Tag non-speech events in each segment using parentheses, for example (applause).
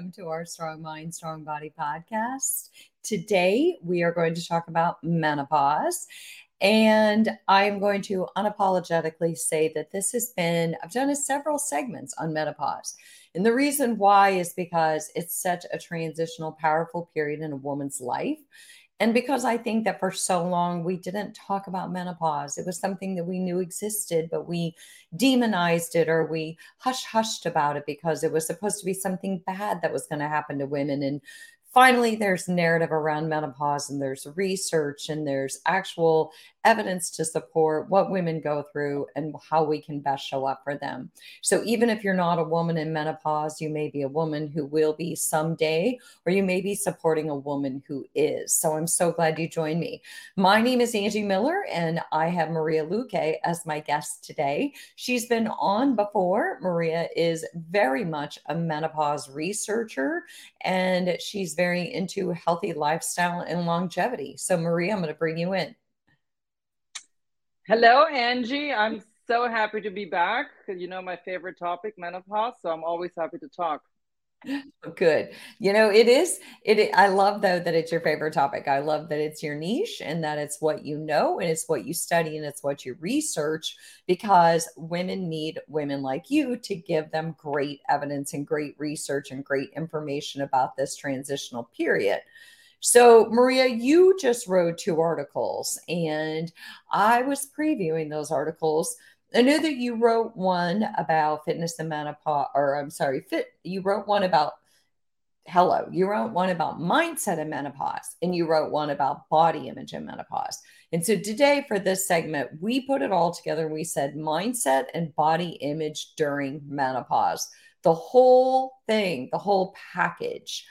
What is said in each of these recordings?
Welcome to our Strong Mind, Strong Body podcast. Today, we are going to talk about menopause. And I'm going to unapologetically say that this has been, I've done a several segments on menopause. And the reason why is because it's such a transitional, powerful period in a woman's life. And because I think that for so long we didn't talk about menopause, it was something that we knew existed, but we demonized it or we hush hushed about it because it was supposed to be something bad that was going to happen to women. And finally there's narrative around menopause and there's research and there's actual evidence to support what women go through and how we can best show up for them. So even if you're not a woman in menopause you may be a woman who will be someday or you may be supporting a woman who is. So i'm so glad you joined me. My name is angie miller and i have maria luque as my guest today. She's been on before. Maria is very much a menopause researcher and she's very into healthy lifestyle and longevity. So, Maria, I'm going to bring you in. Hello, Angie. I'm so happy to be back. You know, my favorite topic, menopause. So, I'm always happy to talk. (laughs) Good. You know, it is it I love though that it's your favorite topic. I love that it's your niche and that it's what you know and it's what you study and it's what you research because women need women like you to give them great evidence and great research and great information about this transitional period. So, Maria, you just wrote two articles, and I was previewing those articles I knew that you wrote one about fitness and menopause, or I'm sorry, fit. You wrote one about hello. You wrote one about mindset and menopause, and you wrote one about body image and menopause. And so today, for this segment, we put it all together. We said mindset and body image during menopause, the whole thing, the whole package.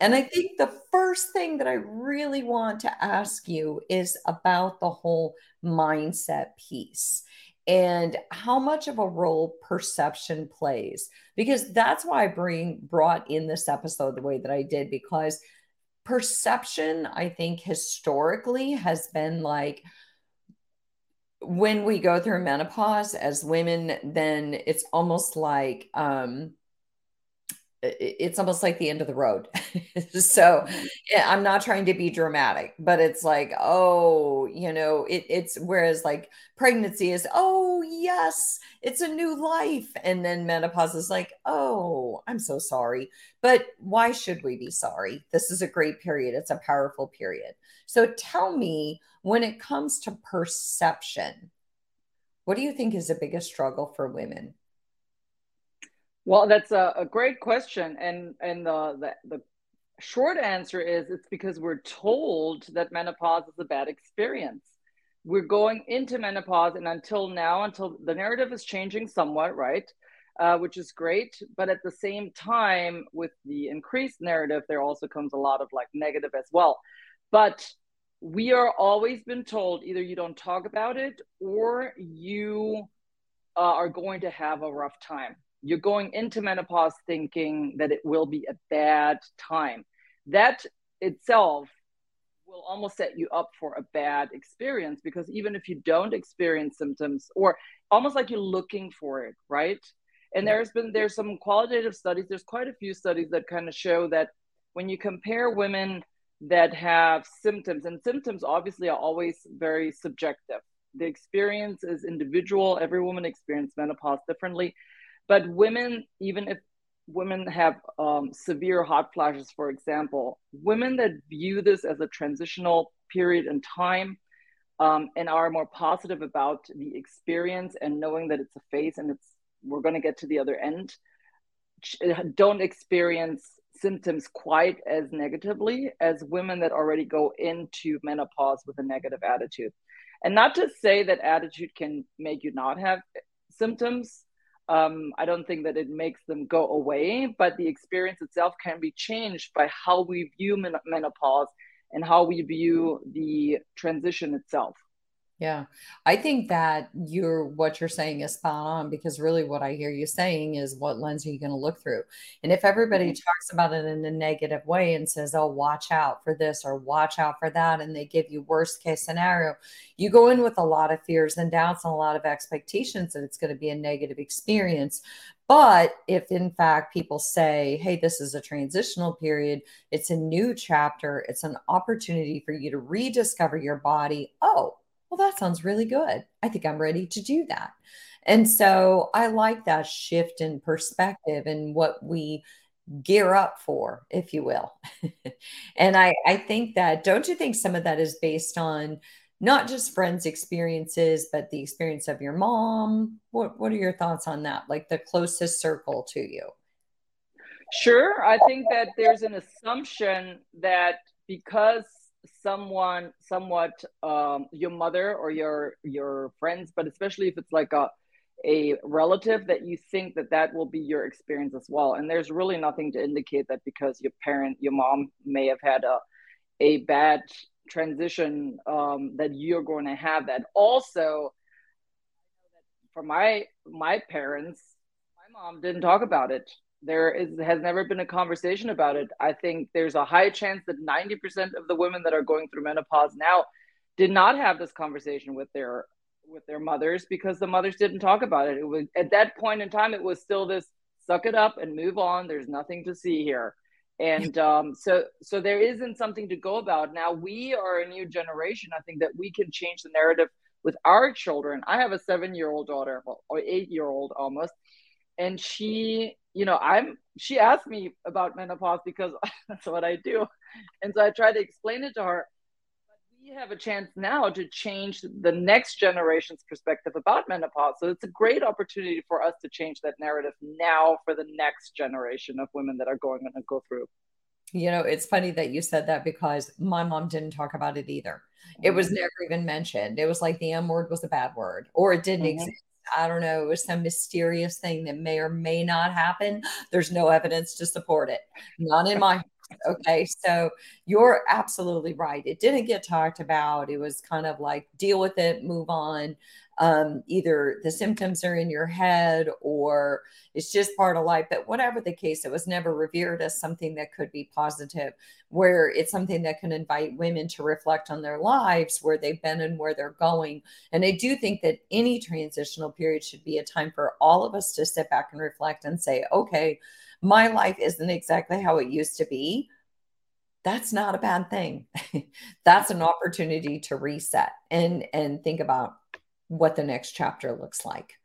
And I think the first thing that I really want to ask you is about the whole mindset piece and how much of a role perception plays because that's why i bring brought in this episode the way that i did because perception i think historically has been like when we go through menopause as women then it's almost like um it's almost like the end of the road. (laughs) so mm-hmm. yeah, I'm not trying to be dramatic, but it's like, oh, you know, it, it's whereas like pregnancy is, oh, yes, it's a new life. And then menopause is like, oh, I'm so sorry. But why should we be sorry? This is a great period. It's a powerful period. So tell me when it comes to perception, what do you think is the biggest struggle for women? Well, that's a, a great question, and and the, the the short answer is it's because we're told that menopause is a bad experience. We're going into menopause, and until now, until the narrative is changing somewhat, right? Uh, which is great. But at the same time, with the increased narrative, there also comes a lot of like negative as well. But we are always been told either you don't talk about it or you uh, are going to have a rough time you're going into menopause thinking that it will be a bad time. That itself will almost set you up for a bad experience because even if you don't experience symptoms or almost like you're looking for it, right? And there's been there's some qualitative studies, there's quite a few studies that kind of show that when you compare women that have symptoms and symptoms obviously are always very subjective. The experience is individual, every woman experiences menopause differently but women, even if women have um, severe hot flashes, for example, women that view this as a transitional period in time um, and are more positive about the experience and knowing that it's a phase and it's we're going to get to the other end, don't experience symptoms quite as negatively as women that already go into menopause with a negative attitude. And not to say that attitude can make you not have symptoms, um, I don't think that it makes them go away, but the experience itself can be changed by how we view men- menopause and how we view the transition itself. Yeah. I think that you're what you're saying is spot on because really what I hear you saying is what lens are you going to look through? And if everybody mm-hmm. talks about it in a negative way and says, "Oh, watch out for this or watch out for that," and they give you worst case scenario, you go in with a lot of fears and doubts and a lot of expectations that it's going to be a negative experience. But if in fact people say, hey, this is a transitional period, it's a new chapter, it's an opportunity for you to rediscover your body. Oh, well, that sounds really good. I think I'm ready to do that. And so I like that shift in perspective and what we gear up for, if you will. (laughs) and I, I think that, don't you think some of that is based on not just friends' experiences, but the experience of your mom? What, what are your thoughts on that? Like the closest circle to you? Sure. I think that there's an assumption that because someone somewhat um, your mother or your your friends but especially if it's like a a relative that you think that that will be your experience as well. And there's really nothing to indicate that because your parent your mom may have had a a bad transition um, that you're going to have that. Also for my my parents my mom didn't talk about it there is has never been a conversation about it. I think there's a high chance that 90% of the women that are going through menopause now did not have this conversation with their with their mothers because the mothers didn't talk about it. It was at that point in time it was still this suck it up and move on. There's nothing to see here. And um, so so there isn't something to go about. Now we are a new generation. I think that we can change the narrative with our children. I have a seven year old daughter, or eight year old almost, and she you know i'm she asked me about menopause because (laughs) that's what i do. And so i try to explain it to her. We have a chance now to change the next generation's perspective about menopause. So it's a great opportunity for us to change that narrative now for the next generation of women that are going to go through. You know it's funny that you said that because my mom didn't talk about it either. It was mm-hmm. never even mentioned. It was like the m word was a bad word or it didn't mm-hmm. exist I don't know, it was some mysterious thing that may or may not happen. (gasps) There's no evidence to support it. Not in my okay so you're absolutely right it didn't get talked about it was kind of like deal with it move on um, either the symptoms are in your head or it's just part of life. But whatever the case, it was never revered as something that could be positive, where it's something that can invite women to reflect on their lives, where they've been and where they're going. And I do think that any transitional period should be a time for all of us to sit back and reflect and say, okay, my life isn't exactly how it used to be that's not a bad thing (laughs) that's an opportunity to reset and and think about what the next chapter looks like.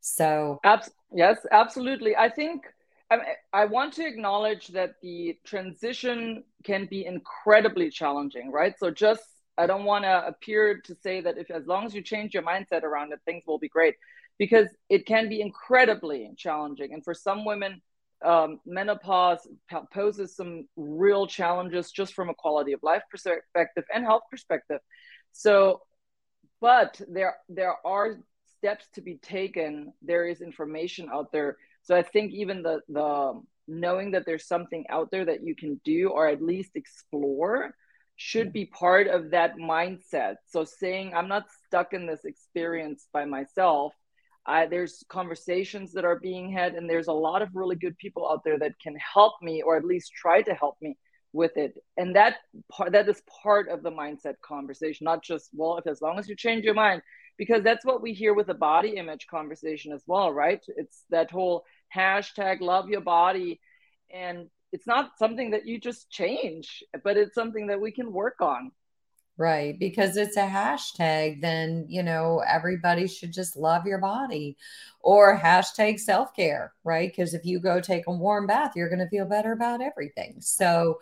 So, Abs- yes, absolutely. I think I, I want to acknowledge that the transition can be incredibly challenging, right? So, just I don't want to appear to say that if as long as you change your mindset around it, things will be great, because it can be incredibly challenging. And for some women, um, menopause poses some real challenges just from a quality of life perspective and health perspective. So but there there are steps to be taken. There is information out there. So i think even the the um, knowing that there's something out there that you can do or at least explore should be part of that mindset. So saying i'm not stuck in this experience by myself I, there's conversations that are being had and there's a lot of really good people out there that can help me or at least try to help me with it. And that part that is part of the mindset conversation not just well if as long as you change your mind because that's what we hear with the body image conversation as well right? It's that whole hashtag love your body. And it's not something that you just change but it's something that we can work on Right. Because it's a hashtag, then, you know, everybody should just love your body or hashtag self care, right? Because if you go take a warm bath, you're going to feel better about everything. So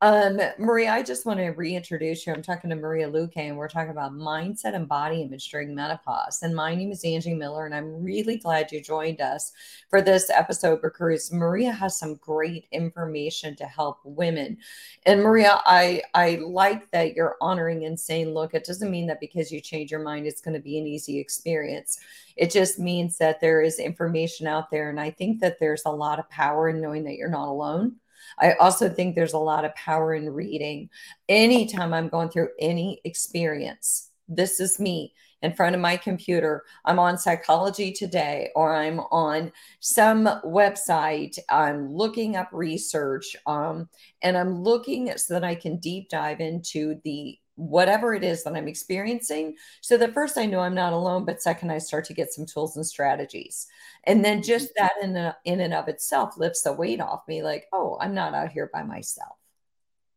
um, Maria, I just want to reintroduce you. I'm talking to Maria Luque, and we're talking about mindset and body image during menopause. And my name is Angie Miller, and I'm really glad you joined us for this episode because Maria has some great information to help women. And Maria, I I like that you're honoring and saying, look, it doesn't mean that because you change your mind, it's going to be an easy experience. It just means that there is information out there, and I think that there's a lot of power in knowing that you're not alone I also think there's a lot of power in reading. Anytime I'm going through any experience, this is me in front of my computer. I'm on Psychology Today or I'm on some website. I'm looking up research um, and I'm looking so that I can deep dive into the whatever it is that I'm experiencing. So that first I know I'm not alone, but second I start to get some tools and strategies. And then just mm-hmm. that in, a, in and of itself lifts the weight off me like, oh, I'm not out here by myself.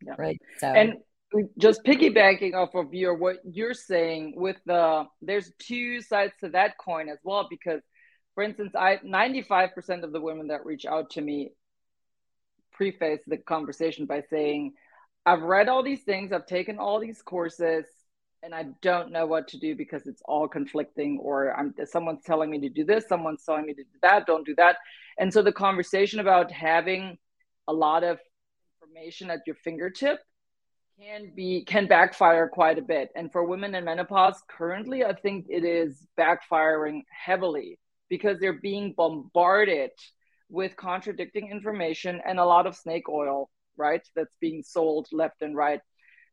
Yeah. Right. So and just piggybacking off of your what you're saying with the there's two sides to that coin as well because for instance i 95% of the women that reach out to me preface the conversation by saying i've read all these things i've taken all these courses and i don't know what to do because it's all conflicting or i'm someone's telling me to do this someone's telling me to do that don't do that. And so the conversation about having a lot of information at your fingertip can be can backfire quite a bit. And for women in menopause currently i think it is backfiring heavily because they're being bombarded with contradicting information and a lot of snake oil right that's being sold left and right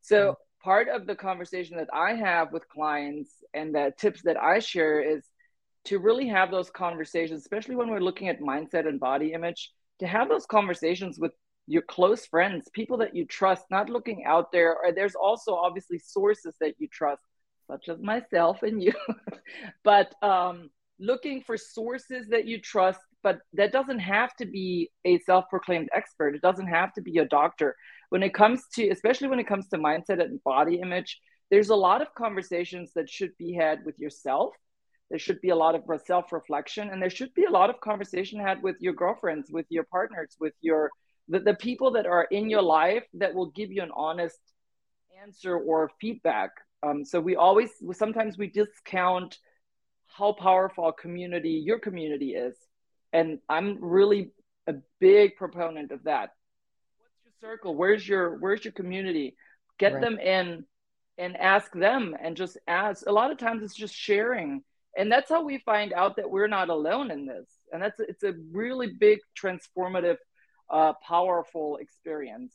so mm-hmm. part of the conversation that i have with clients and the tips that i share is to really have those conversations especially when we're looking at mindset and body image to have those conversations with your close friends, people that you trust, not looking out there. Or there's also obviously sources that you trust, such as myself and you, (laughs) but um, looking for sources that you trust. But that doesn't have to be a self proclaimed expert, it doesn't have to be a doctor. When it comes to, especially when it comes to mindset and body image, there's a lot of conversations that should be had with yourself. There should be a lot of self reflection and there should be a lot of conversation had with your girlfriends with your partners with your the, the people that are in your life that will give you an honest answer or feedback. Um, so we always sometimes we discount how powerful community your community is and i'm really a big proponent of that. What's your circle? Where's your where's your community? Get right. them in and ask them and just ask. A lot of times it's just sharing. And that's how we find out that we're not alone in this. And that's it's a really big transformative uh, powerful experience.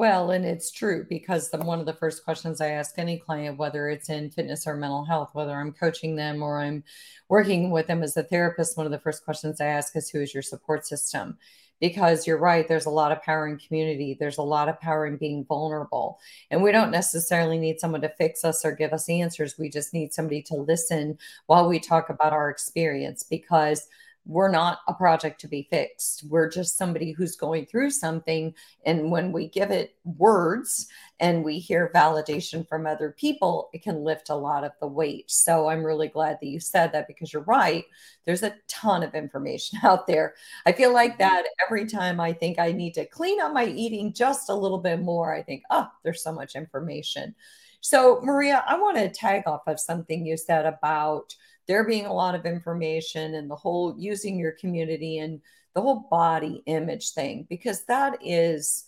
Well, and it's true because the, one of the first questions I ask any client, whether it's in fitness or mental health, whether I'm coaching them or I'm working with them as a therapist, one of the first questions I ask is who is your support system? Because you're right, there's a lot of power in community. There's a lot of power in being vulnerable. And we don't necessarily need someone to fix us or give us answers. We just need somebody to listen while we talk about our experience because we're not a project to be fixed. We're just somebody who's going through something. And when we give it words and we hear validation from other people, it can lift a lot of the weight. So I'm really glad that you said that because you're right. There's a ton of information (laughs) out there. I feel like mm-hmm. that every time I think I need to clean up my eating just a little bit more, I think, oh, there's so much information. So, Maria, I want to tag off of something you said about there being a lot of information and the whole using your community and the whole body image thing because that is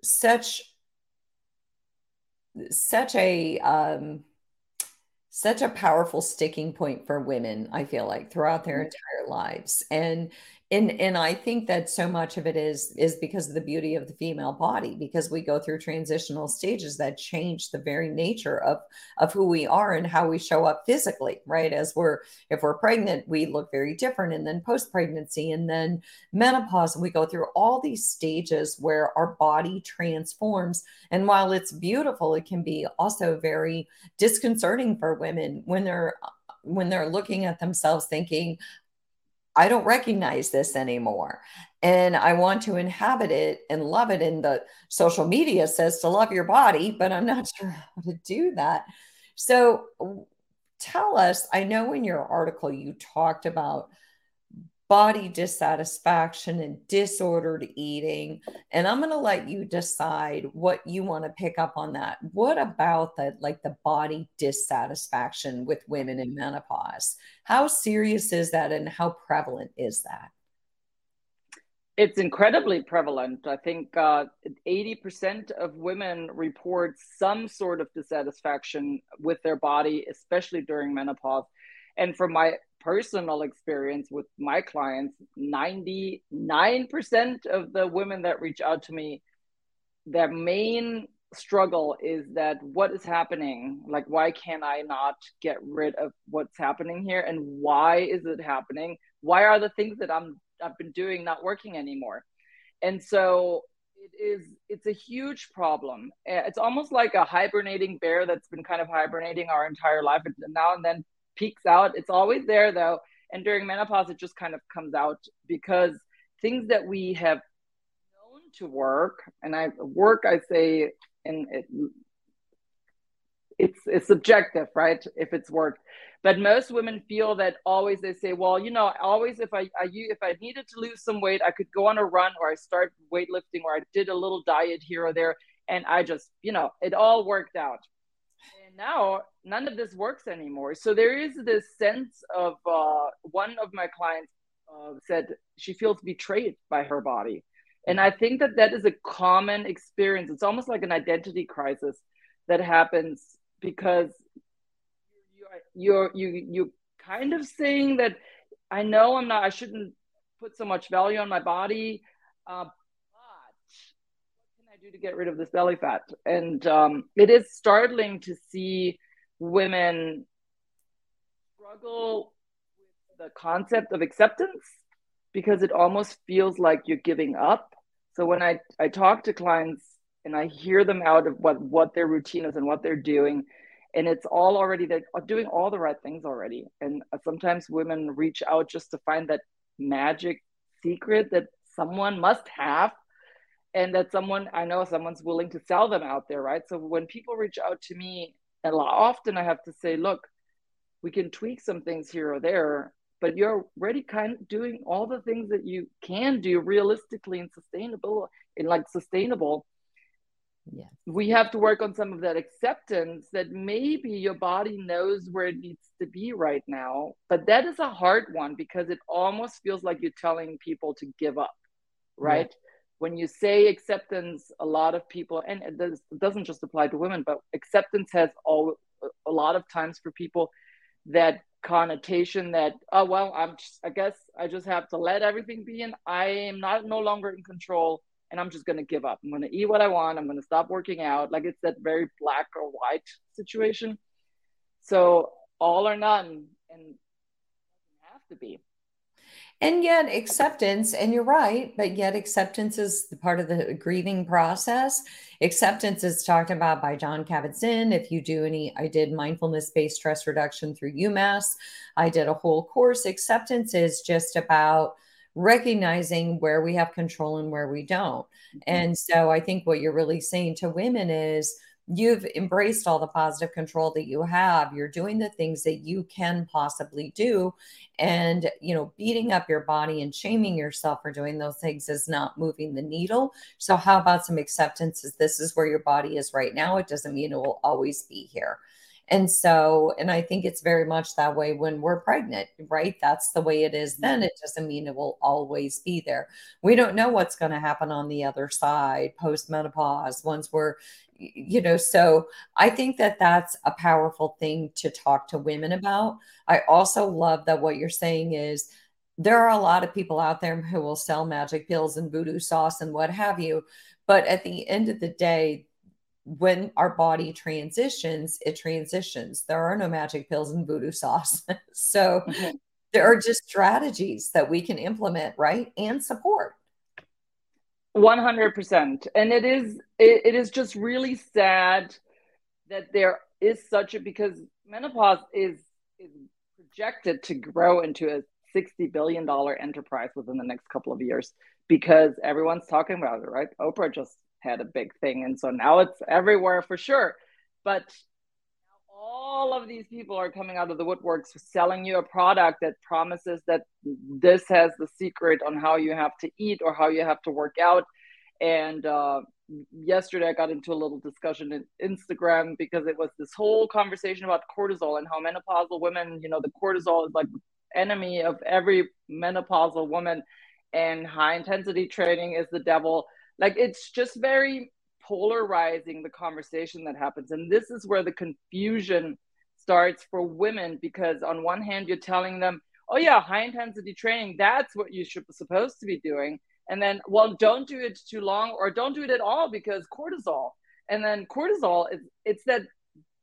such such a um, such a powerful sticking point for women i feel like throughout their entire lives. And and and i think that so much of it is is because of the beauty of the female body because we go through transitional stages that change the very nature of of who we are and how we show up physically right? As we're if we're pregnant we look very different and then post pregnancy and then menopause and we go through all these stages where our body transforms. And while it's beautiful it can be also very disconcerting for women when they're when they're looking at themselves thinking I don't recognize this anymore. And I want to inhabit it and love it. And the social media says to love your body, but I'm not (laughs) sure how to do that. So tell us, I know in your article you talked about body dissatisfaction and disordered eating. And I'm going to let you decide what you want to pick up on that. What about the like the body dissatisfaction with women in menopause? How serious is that and how prevalent is that? It's incredibly prevalent. I think uh, 80% of women report some sort of dissatisfaction with their body, especially during menopause. And from my personal experience with my clients 99% of the women that reach out to me their main struggle is that what is happening? Like why can't i not get rid of what's happening here? And why is it happening? Why are the things that i'm i've been doing not working anymore? And so it is it's a huge problem. Eh, it's almost like a hibernating bear that's been kind of hibernating our entire life and now and then peaks out. It's always there though. And during menopause it just kind of comes out because things that we have known to work and i work i say and it, it's it's subjective right if it's worked but most women feel that always they say well you know always if I, I if i needed to lose some weight i could go on a run or i start weightlifting or i did a little diet here or there and i just you know it all worked out now none of this works anymore. So there is this sense of uh, one of my clients uh, said she feels betrayed by her body. And i think that that is a common experience. It's almost like an identity crisis that happens because you're you you kind of saying that I know I'm not I shouldn't put so much value on my body, uh, but what can I do to get rid of this belly fat? And um, it is startling to see women struggle with the concept of acceptance because it almost feels like you're giving up. So when I, I talk to clients and I hear them out of what, what their routine is and what they're doing, and it's all already they're doing all the right things already and sometimes women reach out just to find that magic secret that someone must have and that someone i know someone's willing to sell them out there right so when people reach out to me a lot often i have to say look we can tweak some things here or there but you're already kind of doing all the things that you can do realistically and sustainable and like sustainable Yes. We have to work on some of that acceptance that maybe your body knows where it needs to be right now. But that is a hard one because it almost feels like you're telling people to give up, right? Yeah. When you say acceptance, a lot of people, and it, does, it doesn't just apply to women, but acceptance has all, a lot of times for people that connotation that oh well i'm just, i guess i just have to let everything be and i am not no longer in control and I'm just going to give up. I'm going to eat what I want. I'm going to stop working out. Like it's that very black or white situation. So all or none, and doesn't have to be. And yet, acceptance, and you're right, but yet, acceptance is the part of the grieving process. Acceptance is talked about by Jon Kabat Zinn. If you do any, I did mindfulness based stress reduction through UMass, I did a whole course. Acceptance is just about recognizing where we have control and where we don't. Mm-hmm. And so I think what you're really saying to women is you've embraced all the positive control that you have. You're doing the things that you can possibly do. And, you know, beating up your body and shaming yourself for doing those things is not moving the needle. So, how about some acceptance? Is this is where your body is right now? It doesn't mean it will always be here. And so, and I think it's very much that way when we're pregnant, right? That's the way it is then. Mm-hmm. It doesn't mean it will always be there. We don't know what's going to happen on the other side post menopause once we're, you know, so I think that that's a powerful thing to talk to women about. I also love that what you're saying is, there are a lot of people out there who will sell magic pills and voodoo sauce and what have you. But at the end of the day, when our body transitions, it transitions. There are no magic pills and voodoo sauce. (laughs) so mm-hmm. there are just strategies that we can implement, right? And support. 100%. And it is it, it is just really sad that there is such a because menopause is is projected to grow into a 60 billion dollar enterprise within the next couple of years because everyone's talking about it, right? Oprah just had a big thing. And so now it's everywhere for sure. But all of these people are coming out of the woodworks selling you a product that promises that this has the secret on how you have to eat or how you have to work out. And uh, yesterday I got into a little discussion in Instagram because it was this whole conversation about cortisol and how menopausal women, you know, the cortisol is like enemy of every menopausal woman and high intensity training is the devil like it's just very polarizing the conversation that happens and this is where the confusion starts for women because on one hand you're telling them oh yeah high intensity training that's what you should be supposed to be doing and then well don't do it too long or don't do it at all because cortisol And then cortisol is it's that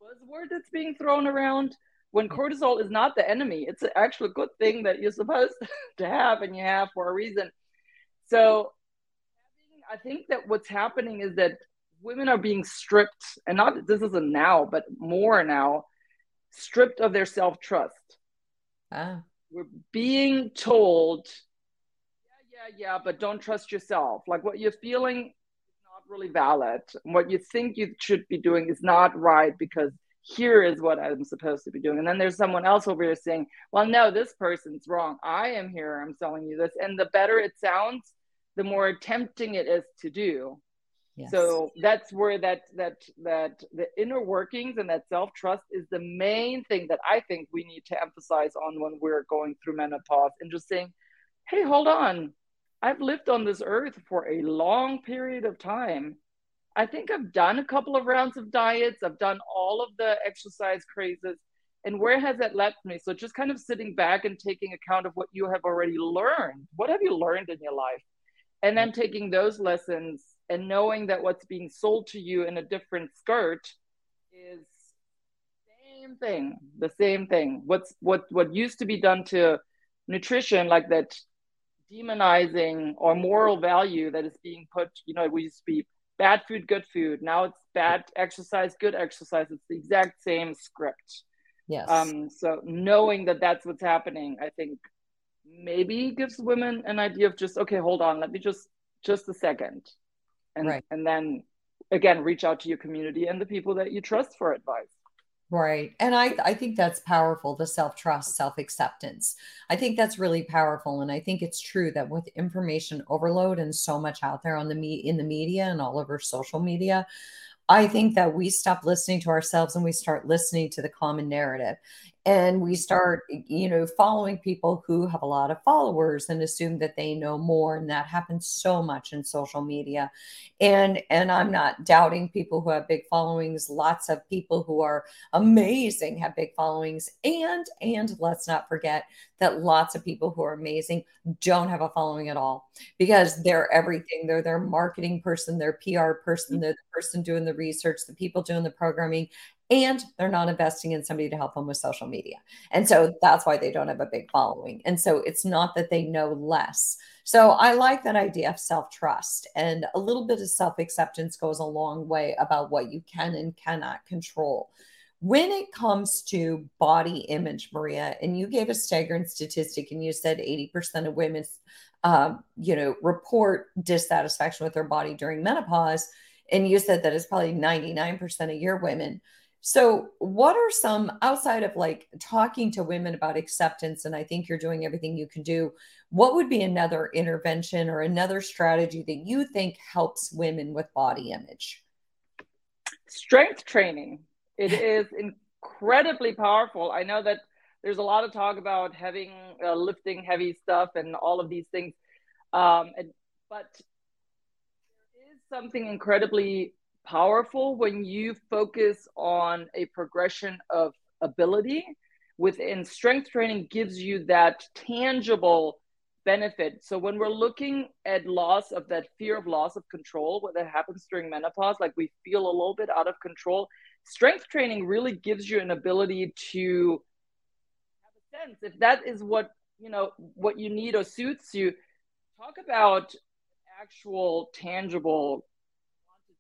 buzzword that's being thrown around when mm-hmm. cortisol is not the enemy. It's actually a good thing that you're supposed (laughs) to have and you have for a reason. So I think that what's happening is that women are being stripped, and not this isn't now, but more now, stripped of their self trust. Ah. We're being told, yeah, yeah, yeah, but don't trust yourself. Like what you're feeling is not really valid. And What you think you should be doing is not right because here is what I'm supposed to be doing. And then there's someone else over here saying, well, no, this person's wrong. I am here. I'm telling you this. And the better it sounds, the more tempting it is to do. Yes. So that's where that that that the inner workings and that self trust is the main thing that I think we need to emphasize on when we're going through menopause and just saying, "Hey, hold on, I've lived on this earth for a long period of time. I think I've done a couple of rounds of diets. I've done all of the exercise crazes, and where has that led me? So just kind of sitting back and taking account of what you have already learned. What have you learned in your life? And then taking those lessons and knowing that what's being sold to you in a different skirt is same thing the same thing. What's what what used to be done to nutrition like that demonizing or moral value that is being put you know we used to be bad food good food. Now it's bad exercise good exercise. It's the exact same script. Yes. Um so knowing that that's what's happening i think maybe gives women an idea of just okay hold on let me just just a second. And right. and then again reach out to your community and the people that you trust for advice. Right. And i i think that's powerful the self-trust self-acceptance. I think that's really powerful. And i think it's true that with information overload and so much out there on the me in the media and all over social media I think that we stop listening to ourselves and we start listening to the common narrative and we start you know following people who have a lot of followers and assume that they know more and that happens so much in social media. And and i'm not doubting people who have big followings. Lots of people who are amazing have big followings. And and let's not forget that lots of people who are amazing don't have a following at all because they're everything. They're their marketing person their pr person they're the person doing the research the people doing the programming and they're not investing in somebody to help them with social media. And so that's why they don't have a big following. And so it's not that they know less. So I like that idea of self trust and a little bit of self acceptance goes a long way about what you can and cannot control. When it comes to body image, Maria, and you gave a staggering statistic and you said 80% of women, um, you know, report dissatisfaction with their body during menopause. And you said that it's probably 99% of your women. So, what are some outside of like talking to women about acceptance? And I think you're doing everything you can do. What would be another intervention or another strategy that you think helps women with body image? Strength training. It is incredibly powerful. I know that there's a lot of talk about having uh, lifting heavy stuff and all of these things, um, and, but there is something incredibly powerful when you focus on a progression of ability within strength training gives you that tangible benefit. So when we're looking at loss of that fear of loss of control what that happens during menopause like we feel a little bit out of control strength training really gives you an ability to have a sense. If that is what you know what you need or suits you talk about actual tangible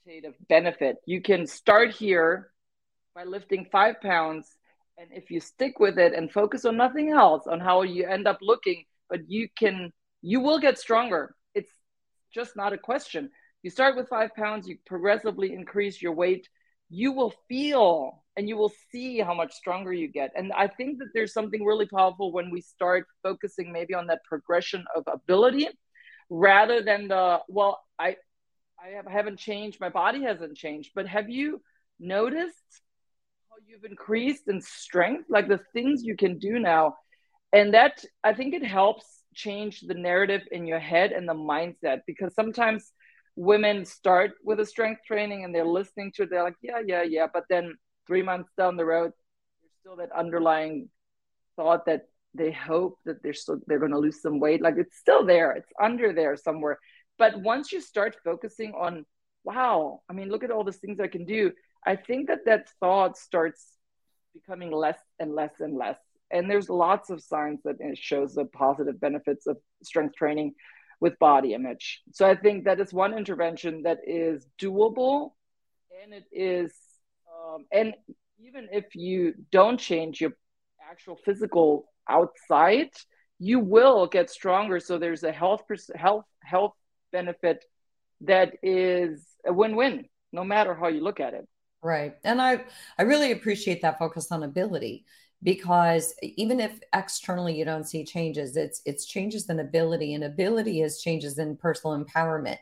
quantitative benefit. You can start here by lifting five pounds. And if you stick with it and focus on nothing else, on how you end up looking, but you can, you will get stronger. It's just not a question. You start with five pounds, you progressively increase your weight, you will feel and you will see how much stronger you get. And I think that there's something really powerful when we start focusing maybe on that progression of ability rather than the, well, I, I haven't changed. My body hasn't changed. But have you noticed how you've increased in strength? Like the things you can do now. And that, I think it helps change the narrative in your head and the mindset because sometimes women start with a strength training and they're listening to it. They're like, yeah, yeah, yeah. But then three months down the road, there's still that underlying thought that they hope that they're still they're going to lose some weight like it's still there it's under there somewhere but once you start focusing on wow, I mean, look at all the things I can do. I think that that thought starts becoming less and less and less. And there's lots of science that it shows the positive benefits of strength training with body image. So I think that is one intervention that is doable and it is, um, and even if you don't change your actual physical outside, you will get stronger. So there's a health health health benefit that is a win-win, no matter how you look at it. Right. And I I really appreciate that focus on ability because even if externally you don't see changes, it's it's changes in ability and ability is changes in personal empowerment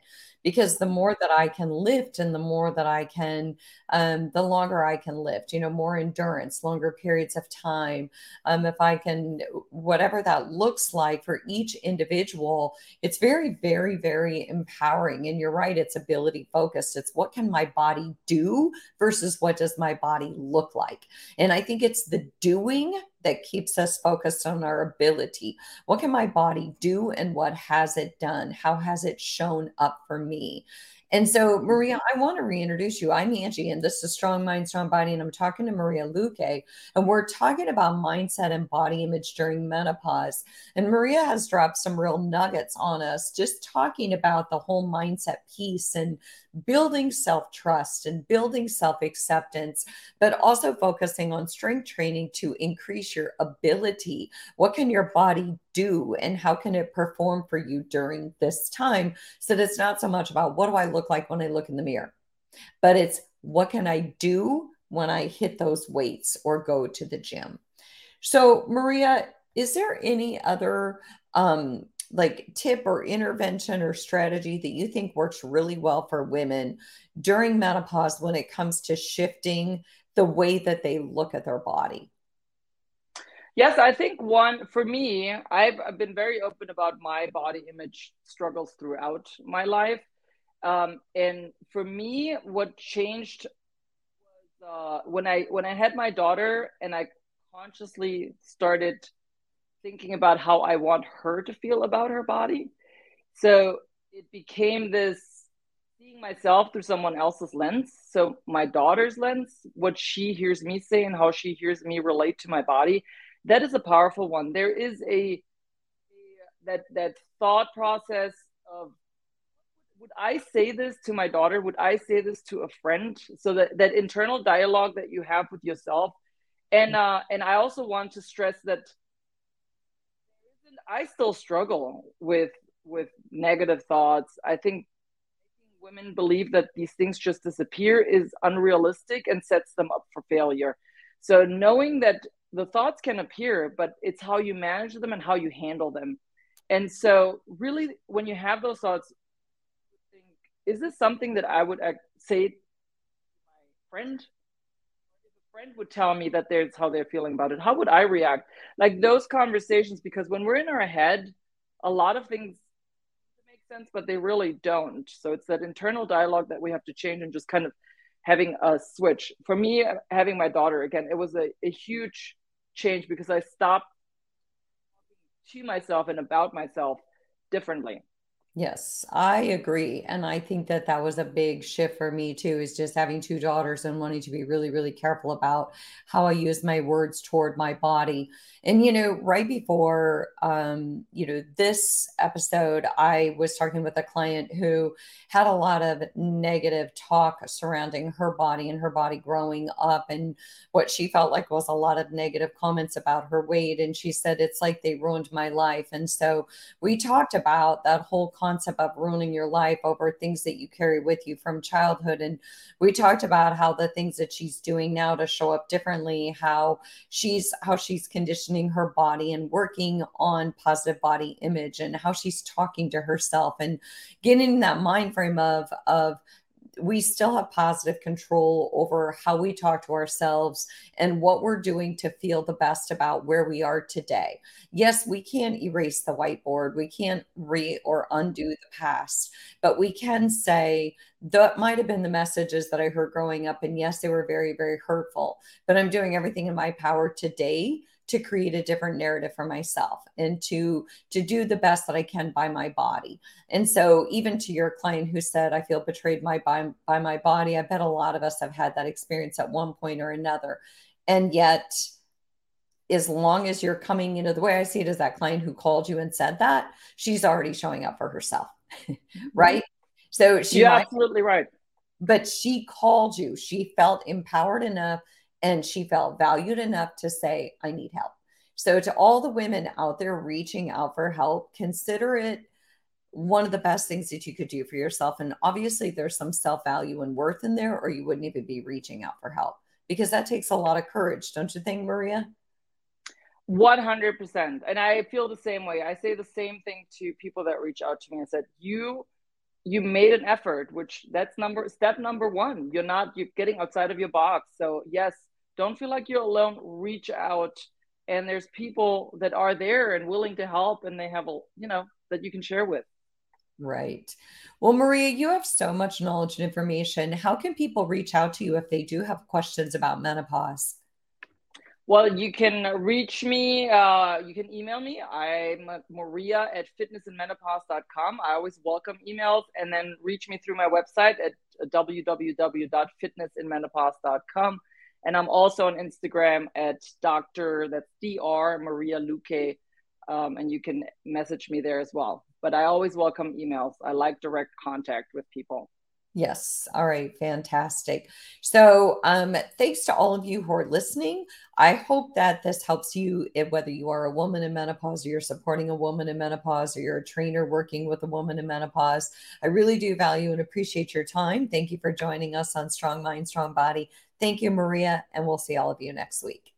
because the more that I can lift and the more that I can, um, the longer I can lift, you know, more endurance, longer periods of time. Um, if I can, whatever that looks like for each individual, it's very, very, very empowering. And you're right, it's ability focused. It's what can my body do versus what does my body look like. And I think it's the doing that keeps us focused on our ability. What can my body do and what has it done? How has it shown up for me? And so, Maria, mm-hmm. I want to reintroduce you. I'm Angie, and this is Strong Mind, Strong Body. And I'm talking to Maria Luque, and we're talking about mindset and body image during menopause. And Maria has dropped some real nuggets on us, just talking about the whole mindset piece and building self trust and building self acceptance, but also focusing on strength training to increase your ability. What can your body do, and how can it perform for you during this time? So that it's not so much about what do I look like when I look in the mirror, but it's what can I do when I hit those weights or go to the gym. So, Maria, is there any other um, like tip or intervention or strategy that you think works really well for women during menopause when it comes to shifting the way that they look at their body? Yes, I think one for me, I've, been very open about my body image struggles throughout my life. Um, and for me, what changed was uh, when I when I had my daughter and I consciously started thinking about how I want her to feel about her body. So it became this seeing myself through someone else's lens. So my daughter's lens, what she hears me say and how she hears me relate to my body, that is a powerful one. There is a, that that thought process of would I say this to my daughter? Would I say this to a friend? So that that internal dialogue that you have with yourself, and uh, and I also want to stress that I still struggle with with negative thoughts. I think women believe that these things just disappear is unrealistic and sets them up for failure. So knowing that the thoughts can appear, but it's how you manage them and how you handle them. And so really when you have those thoughts, think, is this something that I would uh, say to my friend friend would tell me that there's how they're feeling about it, how would I react? Like those conversations, because when we're in our head, a lot of things make sense, but they really don't. So it's that internal dialogue that we have to change and just kind of having a switch. For me, having my daughter again, it was a, a huge change because I stopped to myself and about myself differently. Yes, I agree. And I think that that was a big shift for me too, is just having two daughters and wanting to be really, really careful about how I use my words toward my body. And, you know, right before, um, you know, this episode, I was talking with a client who had a lot of negative talk surrounding her body and her body growing up and what she felt like was a lot of negative comments about her weight. And she said, it's like they ruined my life. And so we talked about that whole concept of ruining your life over things that you carry with you from childhood. And we talked about how the things that she's doing now to show up differently, how she's how she's conditioning her body and working on positive body image and how she's talking to herself and getting that mind frame of of we still have positive control over how we talk to ourselves and what we're doing to feel the best about where we are today. Yes, we can't erase the whiteboard, we can't re or undo the past, but we can say that might have been the messages that I heard growing up. And yes, they were very, very hurtful, but I'm doing everything in my power today to create a different narrative for myself and to to do the best that I can by my body. And so even to your client who said I feel betrayed my by, by my body, I bet a lot of us have had that experience at one point or another. And yet as long as you're coming into the way I see it as that client who called you and said that, she's already showing up for herself. (laughs) Mm-hmm. right? So she might, absolutely right. But she called you. She felt empowered enough and she felt valued enough to say, I need help. So, to all the women out there reaching out for help, consider it one of the best things that you could do for yourself. And obviously, there's some self value and worth in there, or you wouldn't even be reaching out for help because that takes a lot of courage, don't you think, Maria? 100%. And I feel the same way. I say the same thing to people that reach out to me. I said, you you made an effort which that's number step number one. You're not you're getting outside of your box. So yes don't feel like you're alone. Reach out. And there's people that are there and willing to help and they have a you know that you can share with. Right. Well maria you have so much knowledge and information. How can people reach out to you if they do have questions about menopause well, you can reach me. Uh, you can email me. I'm Maria at fitnessandmenopause.com. I always welcome emails and then reach me through my website at www.fitnessandmenopause.com. And I'm also on Instagram at Dr. That's Dr. Maria Luque. Um, and you can message me there as well. But I always welcome emails. I like direct contact with people. Yes. All right. Fantastic. So, um, thanks to all of you who are listening. I hope that this helps you, if, whether you are a woman in menopause or you're supporting a woman in menopause or you're a trainer working with a woman in menopause. I really do value and appreciate your time. Thank you for joining us on Strong Mind, Strong Body. Thank you, Maria, and we'll see all of you next week.